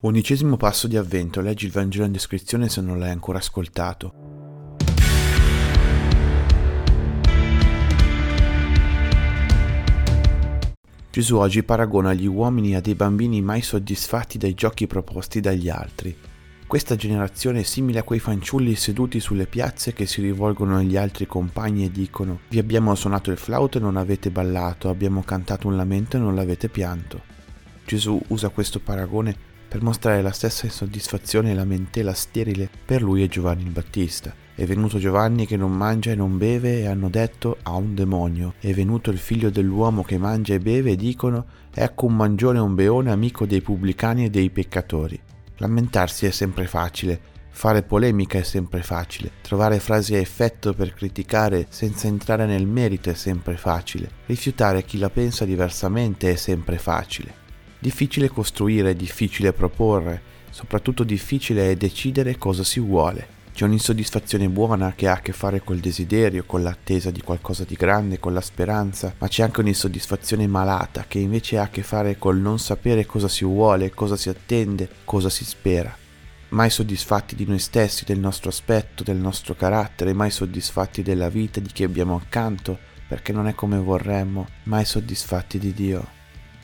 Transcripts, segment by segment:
Undicesimo passo di avvento, leggi il Vangelo in descrizione se non l'hai ancora ascoltato. Gesù oggi paragona gli uomini a dei bambini mai soddisfatti dai giochi proposti dagli altri. Questa generazione è simile a quei fanciulli seduti sulle piazze che si rivolgono agli altri compagni e dicono Vi abbiamo suonato il flauto e non avete ballato, abbiamo cantato un lamento e non l'avete pianto. Gesù usa questo paragone per mostrare la stessa insoddisfazione e lamentela sterile per lui e Giovanni il Battista. È venuto Giovanni che non mangia e non beve e hanno detto ha un demonio. È venuto il figlio dell'uomo che mangia e beve e dicono ecco un mangione e un beone amico dei pubblicani e dei peccatori. Lamentarsi è sempre facile, fare polemica è sempre facile, trovare frasi a effetto per criticare senza entrare nel merito è sempre facile, rifiutare chi la pensa diversamente è sempre facile. Difficile costruire, difficile proporre, soprattutto difficile è decidere cosa si vuole. C'è un'insoddisfazione buona che ha a che fare col desiderio, con l'attesa di qualcosa di grande, con la speranza, ma c'è anche un'insoddisfazione malata che invece ha a che fare col non sapere cosa si vuole, cosa si attende, cosa si spera. Mai soddisfatti di noi stessi, del nostro aspetto, del nostro carattere, mai soddisfatti della vita di chi abbiamo accanto, perché non è come vorremmo, mai soddisfatti di Dio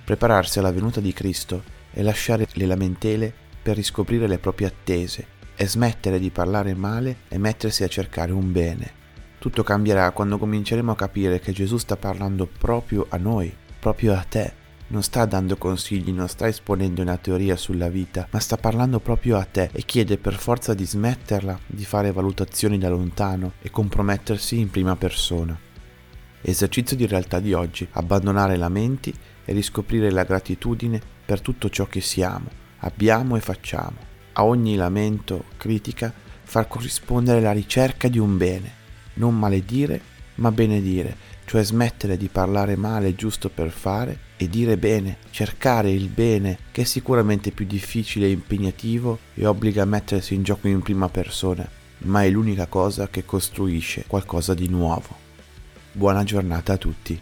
prepararsi alla venuta di Cristo e lasciare le lamentele per riscoprire le proprie attese e smettere di parlare male e mettersi a cercare un bene. Tutto cambierà quando cominceremo a capire che Gesù sta parlando proprio a noi, proprio a te. Non sta dando consigli, non sta esponendo una teoria sulla vita, ma sta parlando proprio a te e chiede per forza di smetterla di fare valutazioni da lontano e compromettersi in prima persona. Esercizio di realtà di oggi, abbandonare lamenti e riscoprire la gratitudine per tutto ciò che siamo, abbiamo e facciamo. A ogni lamento, critica, far corrispondere la ricerca di un bene, non maledire, ma benedire, cioè smettere di parlare male giusto per fare e dire bene, cercare il bene, che è sicuramente più difficile e impegnativo e obbliga a mettersi in gioco in prima persona, ma è l'unica cosa che costruisce qualcosa di nuovo. Buona giornata a tutti.